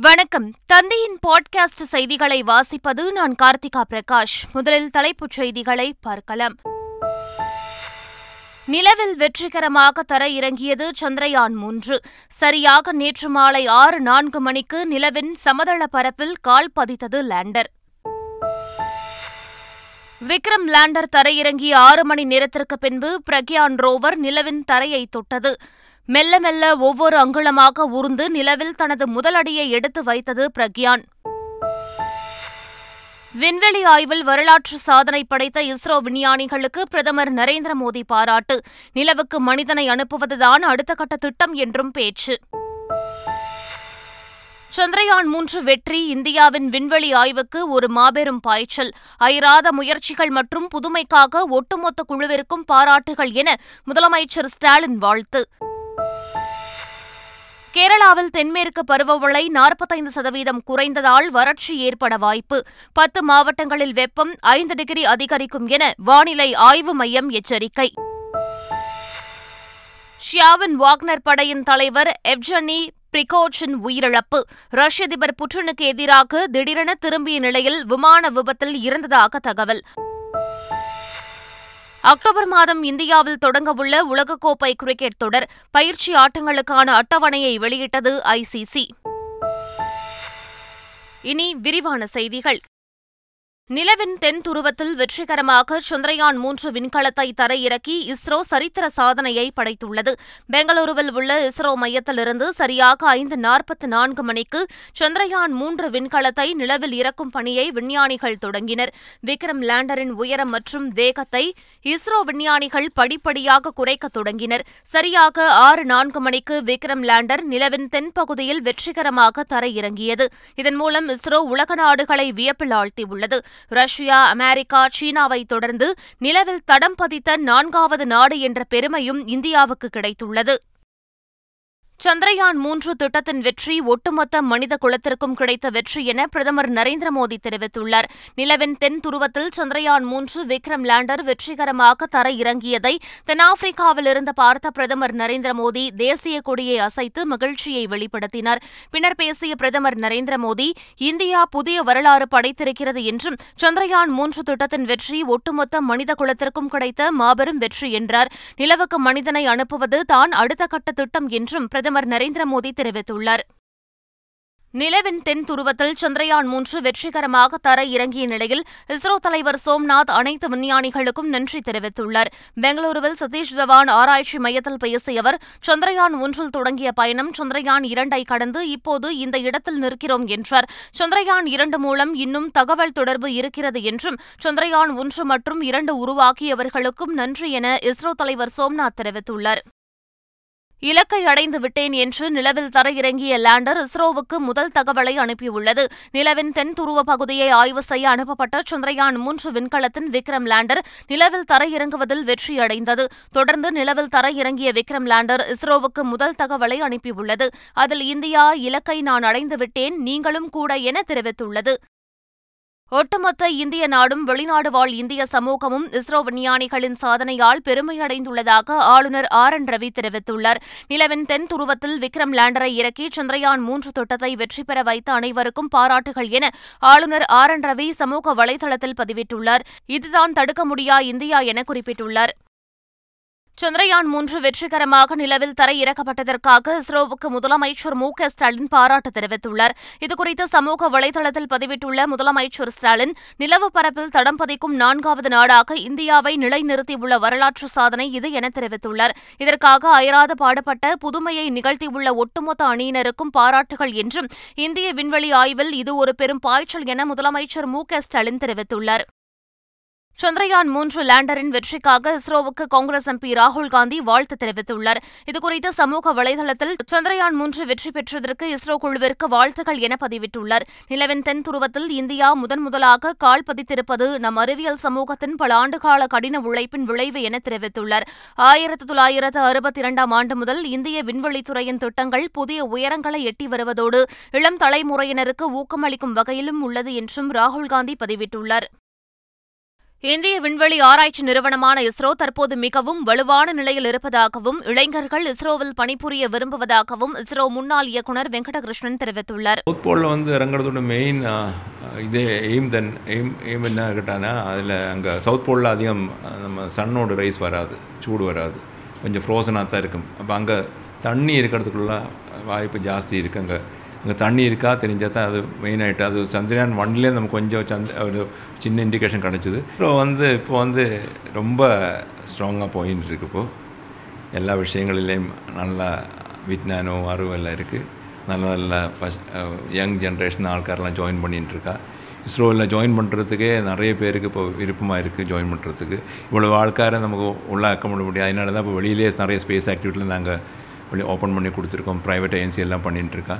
வணக்கம். தந்தையின் பாட்காஸ்ட் செய்திகளை வாசிப்பது நான் கார்த்திகா பிரகாஷ். முதலில் தலைப்புச் செய்திகளை பார்க்கலாம். நிலவில் வெற்றிகரமாக தர இறங்கியது சந்திரயான் மூன்று. சரியாக நேற்று மாலை ஆறு நான்கு மணிக்கு நிலவின் சமதள பரப்பில் கால் பதித்தது லேண்டர். விக்ரம் லேண்டர் தரையிறங்கிய ஆறு மணி நேரத்திற்கு பின்பு பிரக்யான் ரோவர் நிலவின் தரையை தொட்டது. மெல்ல மெல்ல ஒவ்வொரு அங்குலமாக உருந்து நிலவில் தனது முதலடியை எடுத்து வைத்தது பிரக்யான். விண்வெளி ஆய்வில் வரலாற்று சாதனை படைத்த இஸ்ரோ விஞ்ஞானிகளுக்கு பிரதமர் நரேந்திர மோடி பாராட்டு. நிலவுக்கு மனிதனை அனுப்புவதுதான் அடுத்த கட்ட திட்டம் என்றும் பேச்சு. சந்திரயான் மூன்று வெற்றி இந்தியாவின் விண்வெளி ஆய்வுக்கு ஒரு மாபெரும் பாய்ச்சல். அயராத முயற்சிகள் மற்றும் புதுமைக்காக ஒட்டுமொத்த குழுவிற்கும் பாராட்டுகள் என முதலமைச்சர் ஸ்டாலின் வாழ்த்து. கேரளாவில் தென்மேற்கு பருவமழை நாற்பத்தைந்து சதவீதம் குறைந்ததால் வறட்சி ஏற்பட வாய்ப்பு. பத்து மாவட்டங்களில் வெப்பம் ஐந்து டிகிரி அதிகரிக்கும் என வானிலை ஆய்வு மையம் எச்சரிக்கை. ஷியாவின் வாக்னர் படையின் தலைவர் எவ்ஜனி பிரிகோச்சின் உயிரிழப்பு. ரஷ்ய அதிபர் புட்டினுக்கு எதிராக திடீரென திரும்பிய நிலையில் விமான விபத்தில் இறந்ததாக தகவல். அக்டோபர் மாதம் இந்தியாவில் தொடங்கவுள்ள உலகக்கோப்பை கிரிக்கெட் தொடர் பயிற்சி ஆட்டங்களுக்கான அட்டவணையை வெளியிட்டது ஐசிசி இனி விரிவான செய்திகள். நிலவின் தென் துருவத்தில் வெற்றிகரமாக சந்திரயான் மூன்று விண்கலத்தை தரையிறக்கி இஸ்ரோ சரித்திர சாதனையை படைத்துள்ளது. பெங்களூருவில் உள்ள இஸ்ரோ மையத்திலிருந்து சரியாக ஐந்து நாற்பத்தி நான்கு மணிக்கு சந்திரயான் மூன்று விண்கலத்தை நிலவில் இறக்கும் பணியை விஞ்ஞானிகள் தொடங்கினர். விக்ரம் லேண்டரின் உயரம் மற்றும் வேகத்தை இஸ்ரோ விஞ்ஞானிகள் படிப்படியாக குறைக்க தொடங்கினர். சரியாக ஆறு நான்கு மணிக்கு விக்ரம் லேண்டர் நிலவின் தென்பகுதியில் வெற்றிகரமாக தரையிறங்கியது. இதன் மூலம் இஸ்ரோ உலக நாடுகளை வியப்பில் ஆழ்த்தியுள்ளது. ரஷ்யா அமெரிக்கா சீனாவை தொடர்ந்து நிலவில் தடம் பதித்த நான்காவது நாடு என்ற பெருமையும் இந்தியாவுக்கு கிடைத்துள்ளது. சந்திரயான் மூன்று திட்டத்தின் வெற்றி ஒட்டுமொத்த மனித குலத்திற்கும் கிடைத்த வெற்றி என பிரதமர் நரேந்திர மோடி தெரிவித்துள்ளார். நிலவின் தென் துருவத்தில் சந்திரயான் மூன்று விக்ரம் லேண்டர் வெற்றிகரமாக தர இறங்கியதை தென்னாப்பிரிக்காவில் இருந்து பார்த்த பிரதமர் நரேந்திர மோடி தேசிய கொடியை அசைத்து மகிழ்ச்சியை வெளிப்படுத்தினார். பின்னர் பேசிய பிரதமர் நரேந்திர மோடி இந்தியா புதிய வரலாறு படைத்திருக்கிறது என்றும் சந்திரயான் மூன்று திட்டத்தின் வெற்றி ஒட்டுமொத்த மனித குலத்திற்கும் கிடைத்த மாபெரும் வெற்றி என்றார். நிலவுக்கு மனிதனை அனுப்புவது தான் அடுத்த கட்ட திட்டம் என்றும் பிரதமர் நரேந்திர மோடி தெரிவித்துள்ளார். நிலவின் தென் துருவத்தில் சந்திரயான் மூன்று வெற்றிகரமாக தர இறங்கிய நிலையில் இஸ்ரோ தலைவர் சோம்நாத் அனைத்து விஞ்ஞானிகளுக்கும் நன்றி தெரிவித்துள்ளார். பெங்களூருவில் சதீஷ் தவான் ஆராய்ச்சி மையத்தில் பேசிய அவர் சந்திரயான் ஒன்றில் தொடங்கிய பயணம் சந்திரயான் இரண்டை கடந்து இப்போது இந்த இடத்தில் நிற்கிறோம் என்றார். சந்திரயான் இரண்டு மூலம் இன்னும் தகவல் தொடர்பு இருக்கிறது என்றும் சந்திரயான் ஒன்று மற்றும் இரண்டு உருவாக்கியவர்களுக்கும் நன்றி என இஸ்ரோ தலைவர் சோம்நாத் தெரிவித்துள்ளார். இலக்கை அடைந்து விட்டேன் என்று நிலவில் தரையிறங்கிய லேண்டர் இஸ்ரோவுக்கு முதல் தகவலை அனுப்பியுள்ளது. நிலவின் தென் துருவ பகுதியை ஆய்வு செய்ய அனுப்பப்பட்ட சந்திரயான் மூன்று விண்கலத்தின் விக்ரம் லேண்டர் நிலவில் தரையிறங்குவதில் வெற்றியடைந்தது. தொடர்ந்து நிலவில் தரையிறங்கிய விக்ரம் லேண்டர் இஸ்ரோவுக்கு முதல் தகவலை அனுப்பியுள்ளது. அதில் இந்தியா இலக்கை நான் அடைந்து விட்டேன் நீங்களும் கூட என தெரிவித்துள்ளது. ஒட்டுமொத்த இந்திய நாடும் வெளிநாடு வாழ் இந்திய சமூகமும் இஸ்ரோ விஞ்ஞானிகளின் சாதனையால் பெருமையடைந்துள்ளதாக ஆளுநர் ஆர் என் ரவி தெரிவித்துள்ளார். நிலவின் தென் துருவத்தில் விக்ரம் லேண்டரை இறக்கி சந்திரயான் மூன்று திட்டத்தை வெற்றி பெற வைத்த அனைவருக்கும் பாராட்டுகள் என ஆளுநர் ஆர் என் ரவி சமூக வலைதளத்தில் பதிவிட்டுள்ளார். இதுதான் தடுக்க முடியா இந்தியா என குறிப்பிட்டுள்ளார். சந்திரயான் மூன்று வெற்றிகரமாக நிலவில் தரையிறக்கப்பட்டதற்காக இஸ்ரோவுக்கு முதலமைச்சர் மு க ஸ்டாலின் பாராட்டு தெரிவித்துள்ளார். இதுகுறித்து சமூக வலைதளத்தில் பதிவிட்டுள்ள முதலமைச்சர் ஸ்டாலின் நிலவு பரப்பில் தடம் பதிக்கும் நான்காவது நாடாக இந்தியாவை நிலைநிறுத்தியுள்ள வரலாற்று சாதனை இது என தெரிவித்துள்ளார். இதற்காக அயராது பாடுபட்ட புதுமையை நிகழ்த்தியுள்ள ஒட்டுமொத்த அணியினருக்கும் பாராட்டுகள் என்றும் இந்திய விண்வெளி ஆய்வில் இது ஒரு பெரும் பாய்ச்சல் என முதலமைச்சர் மு க ஸ்டாலின் தெரிவித்துள்ளார். சந்திரயான் மூன்று லேண்டரின் வெற்றிக்காக இஸ்ரோவுக்கு காங்கிரஸ் எம்பி ராகுல் காந்தி வாழ்த்து தெரிவித்துள்ளார். இதுகுறித்து சமூக வலைதளத்தில் சந்திரயான் மூன்று வெற்றி பெற்றதற்கு இஸ்ரோ குழுவிற்கு வாழ்த்துகள் என பதிவிட்டுள்ளார். நிலவின் தென் துருவத்தில் இந்தியா முதன் முதலாக கால் பதித்திருப்பது நம் அறிவியல் சமூகத்தின் பல ஆண்டுகால கடின உழைப்பின் விளைவு என தெரிவித்துள்ளார். ஆயிரத்தி தொள்ளாயிரத்து அறுபத்தி இரண்டாம் ஆண்டு முதல் இந்திய விண்வெளித்துறையின் திட்டங்கள் புதிய உயரங்களை எட்டி வருவதோடு இளம் தலைமுறையினருக்கு ஊக்கமளிக்கும் வகையிலும் உள்ளது என்றும் ராகுல் காந்தி பதிவிட்டுள்ளார். இந்திய விண்வெளி ஆராய்ச்சி நிறுவனமான இஸ்ரோ தற்போது மிகவும் வலுவான நிலையில் இருப்பதாகவும் இளைஞர்கள் இஸ்ரோவில் பணிபுரிய விரும்புவதாகவும் இஸ்ரோ முன்னாள் இயக்குநர் வெங்கடகிருஷ்ணன் தெரிவித்துள்ளார். சவுத் போலில் வந்து இறங்குறதோட மெயின் இதே எய்ம் தன் எய்ம் எய்ம் என்ன கேட்டானா அதில் அங்கே சவுத் போலில் அதிகம் நம்ம சன்னோட ரைஸ் வராது சூடு வராது. கொஞ்சம் ஃப்ரோசனாக தான் இருக்கும். அப்போ அங்கே தண்ணி இருக்கிறதுக்குள்ள வாய்ப்பு ஜாஸ்தி இருக்குது அங்கே. அங்கே தண்ணி இருக்கா தெரிஞ்சால் தான் அது மெயினாகிட்டு அது சந்திரயான் ஒன்லேயே நமக்கு கொஞ்சம் சந்த் ஒரு சின்ன இண்டிகேஷன் கிடச்சிது. அப்புறம் வந்து இப்போ வந்து ரொம்ப ஸ்ட்ராங்காக போயின்னு இருக்கு இப்போது எல்லா விஷயங்களிலையும் நல்லா விஜ்ஞானம் அறிவு எல்லாம் இருக்குது நல்ல நல்ல பஸ் யங் ஜென்ரேஷன் ஆள்காரெல்லாம் ஜாயின் பண்ணிகிட்டு இருக்கா இஸ்ரோவில் ஜாயின் பண்ணுறதுக்கே நிறைய பேருக்கு இப்போ விருப்பமாக இருக்குது ஜாயின் பண்ணுறதுக்கு இவ்வளோ ஆள்காரை நமக்கு உள்ளாக்க முடியாது. அதனால தான் இப்போ வெளியிலே நிறைய ஸ்பேஸ் ஆக்டிவிட்டியில் நாங்கள் ஓப்பன் பண்ணி கொடுத்துருக்கோம். ப்ரைவேட் ஏஜென்சி எல்லாம் பண்ணிகிட்டு இருக்கா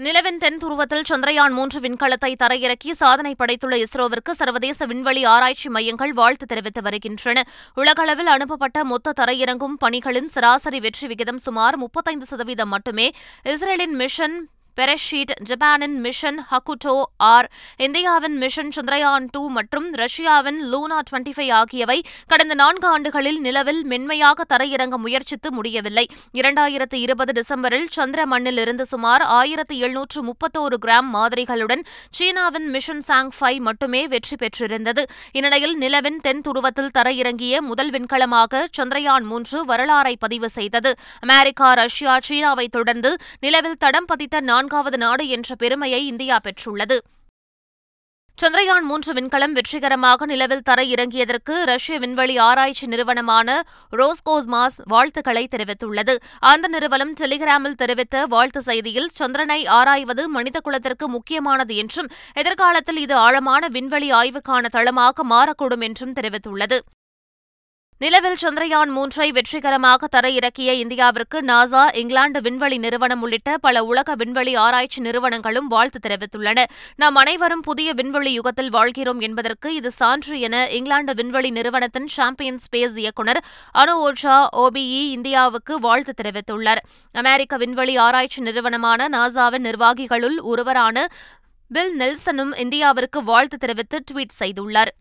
நிலவின் தென் துருவத்தில் சந்திரயான் மூன்று விண்கலத்தை தரையிறக்கி சாதனை படைத்துள்ள இஸ்ரோவிற்கு சர்வதேச விண்வெளி ஆராய்ச்சி மையங்கள் வாழ்த்து தெரிவித்து வருகின்றன. உலகளவில் அனுப்பப்பட்ட மொத்த தரையிறங்கும் பணிகளின் சராசரி வெற்றி விகிதம் சுமார் முப்பத்தைந்து சதவீதம் மட்டுமே. இஸ்ரேலின் மிஷன் பெரஷீட் ஜப்பானின் மிஷன் ஹக்குட்டோ ஆர் இந்தியாவின் மிஷன் சந்திரயான் டூ மற்றும் ரஷ்யாவின் லூனா டுவெண்டி ஃபைவ் ஆகியவை கடந்த நான்கு ஆண்டுகளில் நிலவில் மென்மையாக தரையிறங்க முயற்சித்து முடியவில்லை. இரண்டாயிரத்து இருபது டிசம்பரில் சந்திர மண்ணில் இருந்து சுமார் ஆயிரத்து எழுநூற்று முப்பத்தோரு கிராம் மாதிரிகளுடன் சீனாவின் மிஷன் சாங் ஃபை மட்டுமே வெற்றி பெற்றிருந்தது. இந்நிலையில் நிலவின் தென் துருவத்தில் தரையிறங்கிய முதல் விண்கலமாக சந்திரயான் மூன்று வரலாறை பதிவு செய்தது. அமெரிக்கா ரஷ்யா சீனாவை தொடர்ந்து நிலவில் தடம் பதித்த நான்காவது நாடு என்ற பெருமையை இந்தியா பெற்றுள்ளது. சந்திரயான் மூன்று விண்கலம் வெற்றிகரமாக நிலவில் தர இறங்கியதற்கு ரஷ்ய விண்வெளி ஆராய்ச்சி நிறுவனமான ரோஸ்கோஸ்மாஸ் வாழ்த்துக்களை தெரிவித்துள்ளது. அந்த நிறுவனம் டெலிகிராமில் தெரிவித்த வாழ்த்து செய்தியில் சந்திரனை ஆராய்வது மனித குலத்திற்கு முக்கியமானது என்றும் எதிர்காலத்தில் இது ஆழமான விண்வெளி ஆய்வுக்கான தளமாக மாறக்கூடும் என்றும் தெரிவித்துள்ளது. நிலவில் சந்திரயான் மூன்றை வெற்றிகரமாக தர இறக்கிய இந்தியாவிற்கு நாசா இங்கிலாந்து விண்வெளி நிறுவனம் உள்ளிட்ட பல உலக விண்வெளி ஆராய்ச்சி நிறுவனங்களும் வாழ்த்து தெரிவித்துள்ளன. நாம் அனைவரும் புதிய விண்வெளி யுகத்தில் வாழ்கிறோம் என்பதற்கு இது சான்று என இங்கிலாந்து விண்வெளி நிறுவனத்தின் சாம்பியன் ஸ்பேஸ் இயக்குநர் அனு ஓஷா ஓபிஇ இந்தியாவுக்கு வாழ்த்து தெரிவித்துள்ளார். அமெரிக்க விண்வெளி ஆராய்ச்சி நிறுவனமான நாசாவின் நிர்வாகிகளுள் ஒருவரான பில் நெல்சனும் இந்தியாவிற்கு வாழ்த்து தெரிவித்து ட்வீட் செய்துள்ளார்.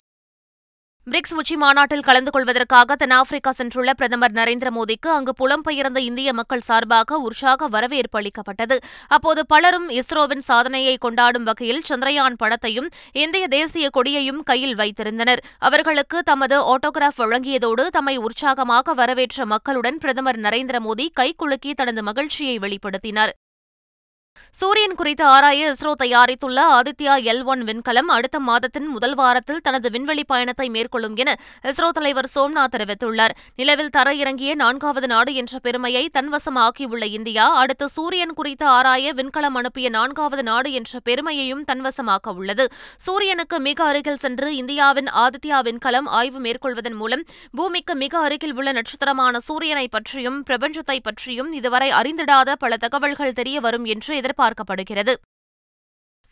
பிரிக்ஸ் உச்சி மாநாட்டில் கலந்து கொள்வதற்காக தென்னாப்பிரிக்கா சென்றுள்ள பிரதமர் நரேந்திர மோடிக்கு அங்கு புலம்பெயர்ந்த இந்திய மக்கள் சார்பாக உற்சாக வரவேற்பு அளிக்கப்பட்டது. அப்போது பலரும் இஸ்ரோவின் சாதனையை கொண்டாடும் வகையில் சந்திரயான் படத்தையும் இந்திய தேசிய கொடியையும் கையில் வைத்திருந்தனர். அவர்களுக்கு தமது ஆட்டோகிராஃப் வழங்கியதோடு தம்மை உற்சாகமாக வரவேற்ற மக்களுடன் பிரதமர் நரேந்திர மோடி கைகுலுக்கி தனது மகிழ்ச்சியை வெளிப்படுத்தினார். சூரியன் குறித்து ஆராய இஸ்ரோ தயாரித்துள்ள ஆதித்யா எல் ஒன் விண்கலம் அடுத்த மாதத்தின் முதல் வாரத்தில் தனது விண்வெளி பயணத்தை மேற்கொள்ளும் என இஸ்ரோ தலைவர் சோம்நாத் தெரிவித்துள்ளார். நிலவில் தர இறங்கிய நான்காவது நாடு என்ற பெருமையை தன்வசமாக்கியுள்ள இந்தியா அடுத்து சூரியன் குறித்து ஆராய விண்கலம் அனுப்பிய நான்காவது நாடு என்ற பெருமையையும் தன்வசமாக்க உள்ளது சூரியனுக்கு மிக அருகில் சென்று இந்தியாவின் ஆதித்யா விண்கலம் ஆய்வு மேற்கொள்வதன் மூலம் பூமிக்கு மிக அருகில் உள்ள நட்சத்திரமான சூரியனை பற்றியும் பிரபஞ்சத்தை பற்றியும் இதுவரை அறிந்திடாத பல தகவல்கள் தெரிய வரும் என்று எதிர்பார்க்கப்படுகிறது.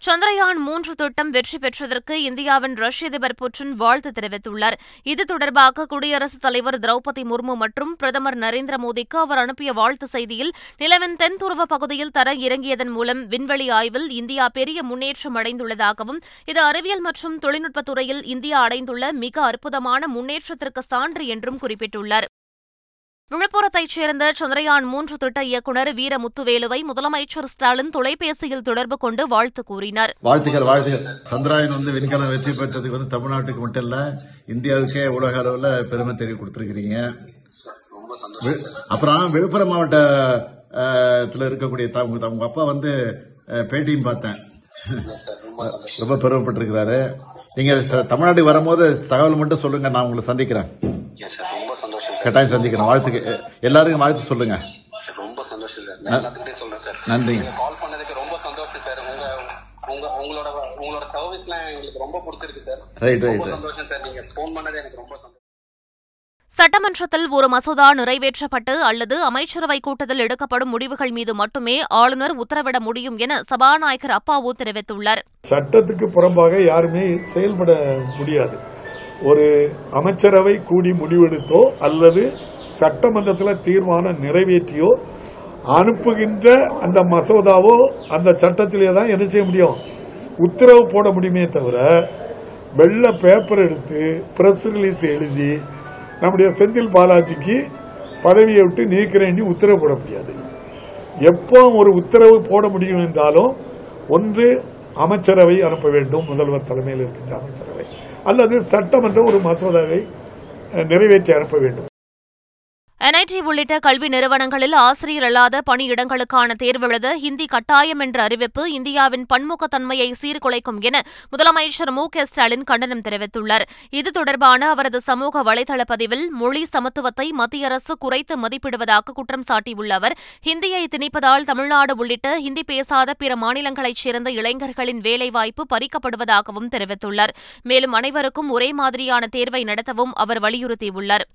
சந்திரயான் மூன்று திட்டம் வெற்றி பெற்றதற்கு இந்தியாவின் ரஷ்ய அதிபர் புட்டின் வாழ்த்து தெரிவித்துள்ளார். இது தொடர்பாக குடியரசுத் தலைவர் திரௌபதி முர்மு மற்றும் பிரதமர் நரேந்திர மோடிக்கு அவர் அனுப்பிய வாழ்த்து செய்தியில் நிலவின் தென்துருவ பகுதியில் தர இறங்கியதன் மூலம் விண்வெளி ஆய்வில் இந்தியா பெரிய முன்னேற்றம் அடைந்துள்ளதாகவும் இது அறிவியல் மற்றும் தொழில்நுட்பத் துறையில் இந்தியா அடைந்துள்ள மிக அற்புதமான முன்னேற்றத்திற்கு சான்று என்றும் குறிப்பிட்டுள்ளார். விழுப்புரத்தைச் சேர்ந்த சந்திரயான் மூன்று திட்ட இயக்குநர் வீரமுத்துவேலுவை முதலமைச்சர் ஸ்டாலின் தொலைபேசியில் தொடர்பு கொண்டு வாழ்த்து கூறினார். வாழ்த்துக்கள் வாழ்த்துக்கள். சந்திராயன் வந்து விண்கலம் வெற்றி பெற்றதுக்கு வந்து தமிழ்நாட்டுக்கு மட்டும் இல்ல இந்தியாவுக்கே உலக அளவுல பெருமை தேடி கொடுத்திருக்கிறீங்க. அப்புறம் விழுப்புரம் மாவட்டத்துல இருக்கக்கூடிய உங்க அப்பா வந்து அஹ், பேட்டியும் பார்த்தேன். ரொம்ப பெருமைப்பட்டிருக்கிறாரு. நீங்க தமிழ்நாட்டுக்கு வரும்போது தகவல் மட்டும் சொல்லுங்க நான் உங்களை சந்திக்கிறேன். கட்டாயம் சந்திக்கிறேன் வாழ்த்துக்கு எல்லாருக்கும் வாழ்த்து சொல்லுங்க. சார் ரொம்ப சந்தோஷம் சார். நான் எல்லாத்துக்கிட்டே சொல்றேன் சார். நன்றி நீங்க கால் பண்ணதுக்கு ரொம்ப சந்தோஷம் சார். உங்க உங்க உங்களோட உங்களோட சர்வீஸ்லாம் எங்களுக்கு ரொம்ப பிடிச்சிருக்கு சார். ரைட் ரொம்ப ரைட் சந்தோஷம் சார். நீங்க ஃபோன் பண்ணது எனக்கு ரொம்ப சந்தோஷம். சட்டமன்றத்தில் ஒரு மசோதா நிறைவேற்றப்பட்டு அல்லது அமைச்சரவை கூட்டத்தில் எடுக்கப்படும் முடிவுகள் மீது மட்டுமே ஆளுநர் உத்தரவிட முடியும் என சபாநாயகர் அப்பாவு தெரிவித்துள்ளார். சட்டத்துக்கு புறம்பாக யாருமே செயல்பட முடியாது. ஒரு அமைச்சரவை கூடி முடிவெடுத்தோ அல்லது சட்டமன்றத்தில் தீர்மானம் நிறைவேற்றியோ அனுப்புகின்ற அந்த மசோதாவோ அந்த சட்டத்திலே தான் என்ன செய்ய முடியும்? உத்தரவு போட முடியுமே தவிர வெள்ள பேப்பர் எடுத்து பிரஸ் ரிலீஸ் எழுதி நம்முடைய செந்தில் பாலாஜிக்கு பதவியை விட்டு நீக்கிறேன்னு உத்தரவு போட முடியாது. எப்போ ஒரு உத்தரவு போட முடியும் என்றாலும் ஒன்று அமைச்சரவை அனுப்ப வேண்டும். முதல்வர் தலைமையில் இருக்கின்ற அமைச்சரவை. அல்லது சட்டமன்ற ஒரு மசோதாவை நிறைவேற்றி அனுப்ப வேண்டும். என்ஐடி உள்ளிட்ட கல்வி நிறுவனங்களில் ஆசிரியர் அல்லாத பணியிடங்களுக்கான தேர்வெழுத ஹிந்தி கட்டாயம் என்ற அறிவிப்பு இந்தியாவின் பன்முகத்தன்மையை சீர்குலைக்கும் என முதலமைச்சர் மு க ஸ்டாலின் கண்டனம் தெரிவித்துள்ளார். இது தொடர்பான அவரது சமூக வலைதள பதிவில் மொழி சமத்துவத்தை மத்திய அரசு குறைத்து மதிப்பிடுவதாக குற்றம் சாட்டியுள்ள அவர் ஹிந்தியை திணிப்பதால் தமிழ்நாடு உள்ளிட்ட ஹிந்தி பேசாத பிற மாநிலங்களைச் சேர்ந்த இளைஞர்களின் வேலைவாய்ப்பு பறிக்கப்படுவதாகவும் தெரிவித்துள்ளார். மேலும் அனைவருக்கும் ஒரே மாதிரியான தேர்வை நடத்தவும் அவர் வலியுறுத்தியுள்ளார்.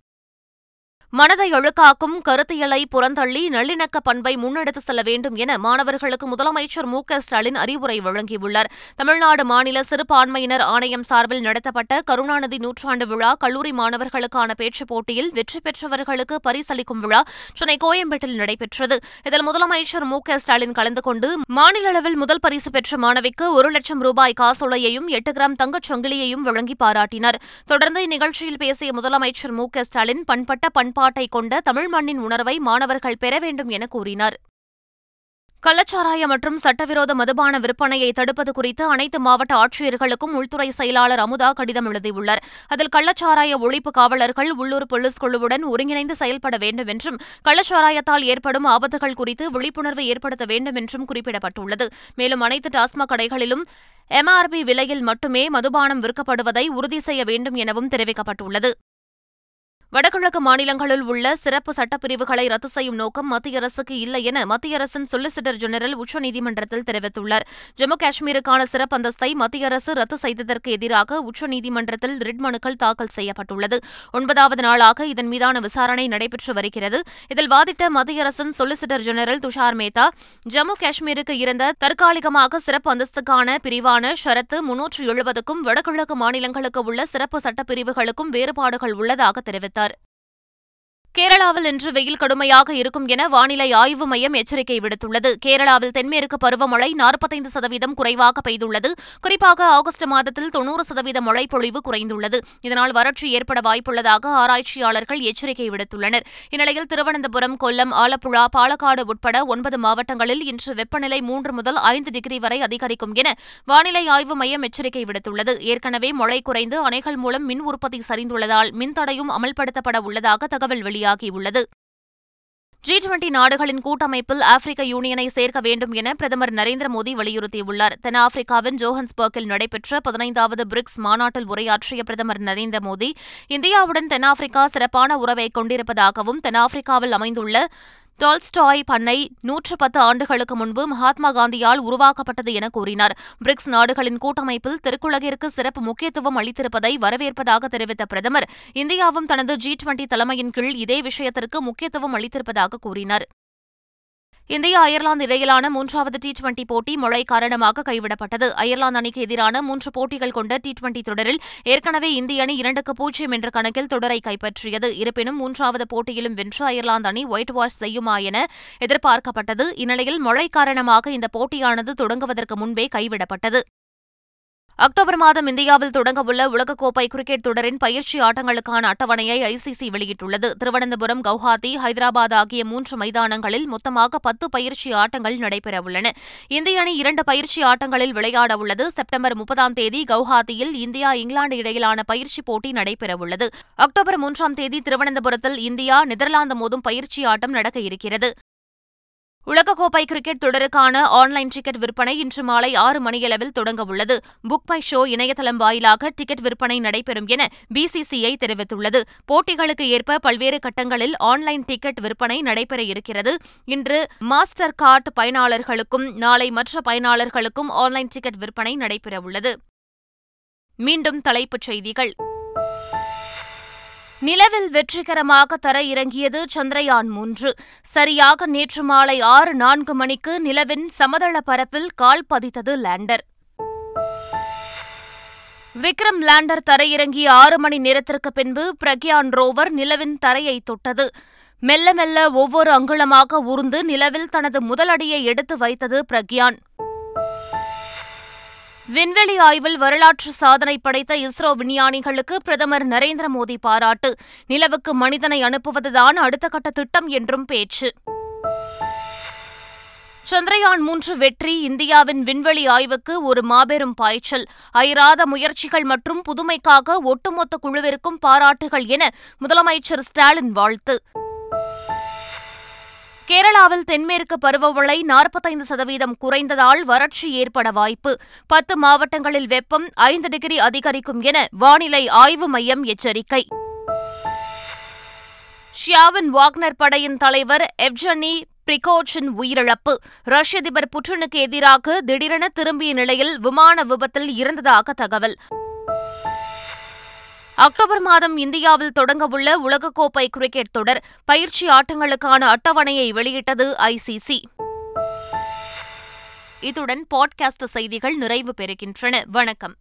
மனதை அழுக்காக்கும் கருத்தியலை புறந்தள்ளி நல்லிணக்க பண்பை முன்னெடுத்து செல்ல வேண்டும் என மாணவர்களுக்கு முதலமைச்சர் மு க ஸ்டாலின் அறிவுரை வழங்கியுள்ளார். தமிழ்நாடு மாநில சிறுபான்மையினர் ஆணையம் சார்பில் நடத்தப்பட்ட கருணாநிதி நூற்றாண்டு விழா கல்லூரி மாணவர்களுக்கான பேச்சுப் போட்டியில் வெற்றி பெற்றவர்களுக்கு பரிசளிக்கும் விழா சென்னை கோயம்பேட்டில் நடைபெற்றது. இதில் முதலமைச்சர் மு க ஸ்டாலின் கலந்து கொண்டு மாநில அளவில் முதல் பரிசு பெற்ற மாணவிக்கு ஒரு லட்சம் ரூபாய் காசோலையையும் எட்டு கிராம் தங்கச் சங்கிலியையும் வழங்கி பாராட்டினார். தொடர்ந்து இந்நிகழ்ச்சியில் பேசிய முதலமைச்சர் மு க ஸ்டாலின் பண்பட்ட பண்பாட்டை கொண்ட தமிழ் மண்ணின் உணர்வை மாணவர்கள் பெற வேண்டும் என கூறினார். கள்ளச்சாராய மற்றும் சட்டவிரோத மதுபான விற்பனையை தடுப்பது குறித்து அனைத்து மாவட்ட ஆட்சியர்களுக்கும் உள்துறை செயலாளர் அமுதா கடிதம் எழுதியுள்ளார். அதில் கள்ளச்சாராய ஒழிப்பு காவலர்கள் உள்ளூர் போலீஸ் குழுவுடன் ஒருங்கிணைந்து செயல்பட வேண்டும் என்றும் கள்ளச்சாராயத்தால் ஏற்படும் ஆபத்துகள் குறித்து விழிப்புணர்வு ஏற்படுத்த வேண்டும் என்றும் குறிப்பிடப்பட்டுள்ளது. மேலும் அனைத்து டாஸ்மாக் கடைகளிலும் எம்ஆர்பி விலையில் மட்டுமே மதுபானம் விற்கப்படுவதை உறுதி செய்ய வேண்டும் எனவும் தெரிவிக்கப்பட்டுள்ளது. வடகிழக்கு மாநிலங்களில் உள்ள சிறப்பு சட்டப்பிரிவுகளை ரத்து செய்யும் நோக்கம் மத்திய அரசுக்கு இல்லை என மத்திய அரசின் சொலிசிட்டர் ஜெனரல் உச்சநீதிமன்றத்தில் தெரிவித்துள்ளார். ஜம்மு காஷ்மீருக்கான சிறப்பு அந்தஸ்தை மத்திய அரசு ரத்து செய்ததற்கு எதிராக உச்சநீதிமன்றத்தில் ரிட் மனுக்கள் தாக்கல் செய்யப்பட்டுள்ளது. ஒன்பதாவது நாளாக இதன் மீதான விசாரணை நடைபெற்று வருகிறது. இதில் வாதிட்ட மத்திய அரசின் சொலிசிட்டர் ஜெனரல் துஷார் மேத்தா ஜம்மு காஷ்மீருக்கு இருந்த தற்காலிகமாக சிறப்பு அந்தஸ்துக்கான பிரிவான ஷரத்து முன்னூற்று எழுபதுக்கும் வடகிழக்கு மாநிலங்களுக்கு உள்ள சிறப்பு சட்டப்பிரிவுகளுக்கும் வேறுபாடுகள் உள்ளதாக தெரிவித்தார். கேரளாவில் இன்று வெயில் கடுமையாக இருக்கும் என வானிலை ஆய்வு மையம் எச்சரிக்கை விடுத்துள்ளது. கேரளாவில் தென்மேற்கு பருவமழை நாற்பத்தைந்து சதவீதம் குறைவாக பெய்துள்ளது. குறிப்பாக ஆகஸ்ட் மாதத்தில் தொன்னூறு சதவீத மழைப்பொழிவு குறைந்துள்ளது. இதனால் வறட்சி ஏற்பட வாய்ப்புள்ளதாக ஆராய்ச்சியாளர்கள் எச்சரிக்கை விடுத்துள்ளனர். இந்நிலையில் திருவனந்தபுரம் கொல்லம் ஆலப்புழா பாலக்காடு உட்பட ஒன்பது மாவட்டங்களில் இன்று வெப்பநிலை மூன்று முதல் ஐந்து டிகிரி வரை அதிகரிக்கும் என வானிலை ஆய்வு மையம் எச்சரிக்கை விடுத்துள்ளது. ஏற்கனவே மழை குறைந்து அணைகள் மூலம் மின் உற்பத்தி சரிந்துள்ளதால் மின்தடையும் அமல்படுத்தப்பட உள்ளதாக தகவல் வெளியாகியுள்ளது. ஜி டுவெண்டி நாடுகளின் கூட்டமைப்பில் ஆப்பிரிக்க யூனியனை சேர்க்க வேண்டும் என பிரதமர் நரேந்திர மோடி வலியுறுத்தியுள்ளார். தென்னாப்பிரிக்காவின் ஜோஹன்ஸ்பர்க்கில் நடைபெற்ற பதினைந்தாவது பிரிக்ஸ் மாநாட்டில் உரையாற்றிய பிரதமர் நரேந்திர மோடி இந்தியாவுடன் தென்னாப்பிரிக்கா சிறப்பான உறவை கொண்டிருப்பதாகவும் தென்னாப்பிரிக்காவில் அமைந்துள்ள டால்ஸ்டாய் பண்ணை நூற்று பத்து ஆண்டுகளுக்கு முன்பு மகாத்மா காந்தியால் உருவாக்கப்பட்டது என கூறினார். பிரிக்ஸ் நாடுகளின் கூட்டமைப்பில் திருக்குலகிற்கு சிறப்பு முக்கியத்துவம் அளித்திருப்பதை வரவேற்பதாக தெரிவித்த பிரதமர் இந்தியாவும் தனது ஜி டுவெண்டி தலைமையின் கீழ் இதே விஷயத்திற்கு முக்கியத்துவம் அளித்திருப்பதாக கூறினார். இந்தியா அயர்லாந்து இடையிலான மூன்றாவது டி டுவெண்டி போட்டி மழை காரணமாக கைவிடப்பட்டது. அயர்லாந்து அணிக்கு எதிரான மூன்று போட்டிகள் கொண்ட டி டுவெண்டி தொடரில் ஏற்கனவே இந்திய அணி இரண்டுக்கு பூஜ்ஜியம் என்ற கணக்கில் தொடரை கைப்பற்றியது. இருப்பினும் மூன்றாவது போட்டியிலும் வென்று அயர்லாந்து அணி ஒயிட் வாஷ் செய்யுமா என எதிர்பார்க்கப்பட்டது. இந்நிலையில் மழை காரணமாக இந்த போட்டியானது தொடங்குவதற்கு முன்பே கைவிடப்பட்டது. அக்டோபர் மாதம் இந்தியாவில் தொடங்கவுள்ள உலகக்கோப்பை கிரிக்கெட் தொடரின் பயிற்சி ஆட்டங்களுக்கான அட்டவணையை ஐசிசி வெளியிட்டுள்ளது. திருவனந்தபுரம் கவுஹாத்தி ஹைதராபாத் ஆகிய மூன்று மைதானங்களில் மொத்தமாக பத்து பயிற்சி ஆட்டங்கள் நடைபெறவுள்ளன. இந்திய அணி இரண்டு பயிற்சி ஆட்டங்களில் விளையாடவுள்ளது. செப்டம்பர் முப்பதாம் தேதி கவுஹாத்தியில் இந்தியா இங்கிலாந்து இடையிலான பயிற்சி போட்டி நடைபெறவுள்ளது. அக்டோபர் மூன்றாம் தேதி திருவனந்தபுரத்தில் இந்தியா நெதர்லாந்து மோதும் பயிற்சி ஆட்டம் நடக்க இருக்கிறது. உலகக்கோப்பை கிரிக்கெட் தொடருக்கான ஆன்லைன் டிக்கெட் விற்பனை இன்று மாலை ஆறு மணியளவில் தொடங்கவுள்ளது புக் பை ஷோ இணையதளம் வாயிலாக டிக்கெட் விற்பனை நடைபெறும் என பிசிசிஐ தெரிவித்துள்ளது. போட்டிகளுக்கு ஏற்ப பல்வேறு கட்டங்களில் ஆன்லைன் டிக்கெட் விற்பனை நடைபெற இருக்கிறது. இன்று மாஸ்டர் கார்டு பயனாளர்களுக்கும் நாளை மற்ற பயனாளர்களுக்கும் ஆன்லைன் டிக்கெட் விற்பனை நடைபெறவுள்ளது மீண்டும் தலைப்புச் செய்திகள். நிலவில் வெற்றிகரமாக தர இறங்கியது சந்திரயான் மூன்று. சரியாக நேற்று மாலை ஆறு நான்கு மணிக்கு நிலவின் சமதள பரப்பில் கால் பதித்தது லேண்டர். விக்ரம் லேண்டர் தரையிறங்கிய ஆறு மணி நேரத்திற்கு பின்பு பிரக்யான் ரோவர் நிலவின் தரையை தொட்டது. மெல்ல மெல்ல ஒவ்வொரு அங்குலமாக ஊர்ந்து நிலவில் தனது முதலடியை எடுத்து வைத்தது பிரக்யான். விண்வெளி ஆய்வில் வரலாற்று சாதனை படைத்த இஸ்ரோ விஞ்ஞானிகளுக்கு பிரதமர் நரேந்திர மோடி பாராட்டு. நிலவுக்கு மனிதனை அனுப்புவதுதான் அடுத்த கட்ட திட்டம் என்றும் பேச்சு. சந்திரயான் மூன்று வெற்றி இந்தியாவின் விண்வெளி ஆய்வுக்கு ஒரு மாபெரும் பாய்ச்சல். அயராத முயற்சிகள் மற்றும் புதுமைக்காக ஒட்டுமொத்த குழுவிற்கும் பாராட்டுகள் என முதலமைச்சர் ஸ்டாலின் வாழ்த்து. கேரளாவில் தென்மேற்கு பருவமழை நாற்பத்தைந்து சதவீதம் குறைந்ததால் வறட்சி ஏற்பட வாய்ப்பு. பத்து மாவட்டங்களில் வெப்பம் ஐந்து டிகிரி அதிகரிக்கும் என வானிலை ஆய்வு மையம் எச்சரிக்கை. ஷியாவின் வாக்னர் படையின் தலைவர் எவ்ஜனி பிரிகோச்சின் உயிரிழப்பு. ரஷ்ய அதிபர் புட்டினுக்கு எதிராக திடீரென திரும்பிய நிலையில் விமான விபத்தில் இறந்ததாக தகவல். அக்டோபர் மாதம் இந்தியாவில் தொடங்கவுள்ள உலகக்கோப்பை கிரிக்கெட் தொடர் பயிற்சி ஆட்டங்களுக்கான அட்டவணையை வெளியிட்டது ஐசிசி இத்துடன் பாட்காஸ்ட் செய்திகள் நிறைவு பெறுகின்றன. வணக்கம்.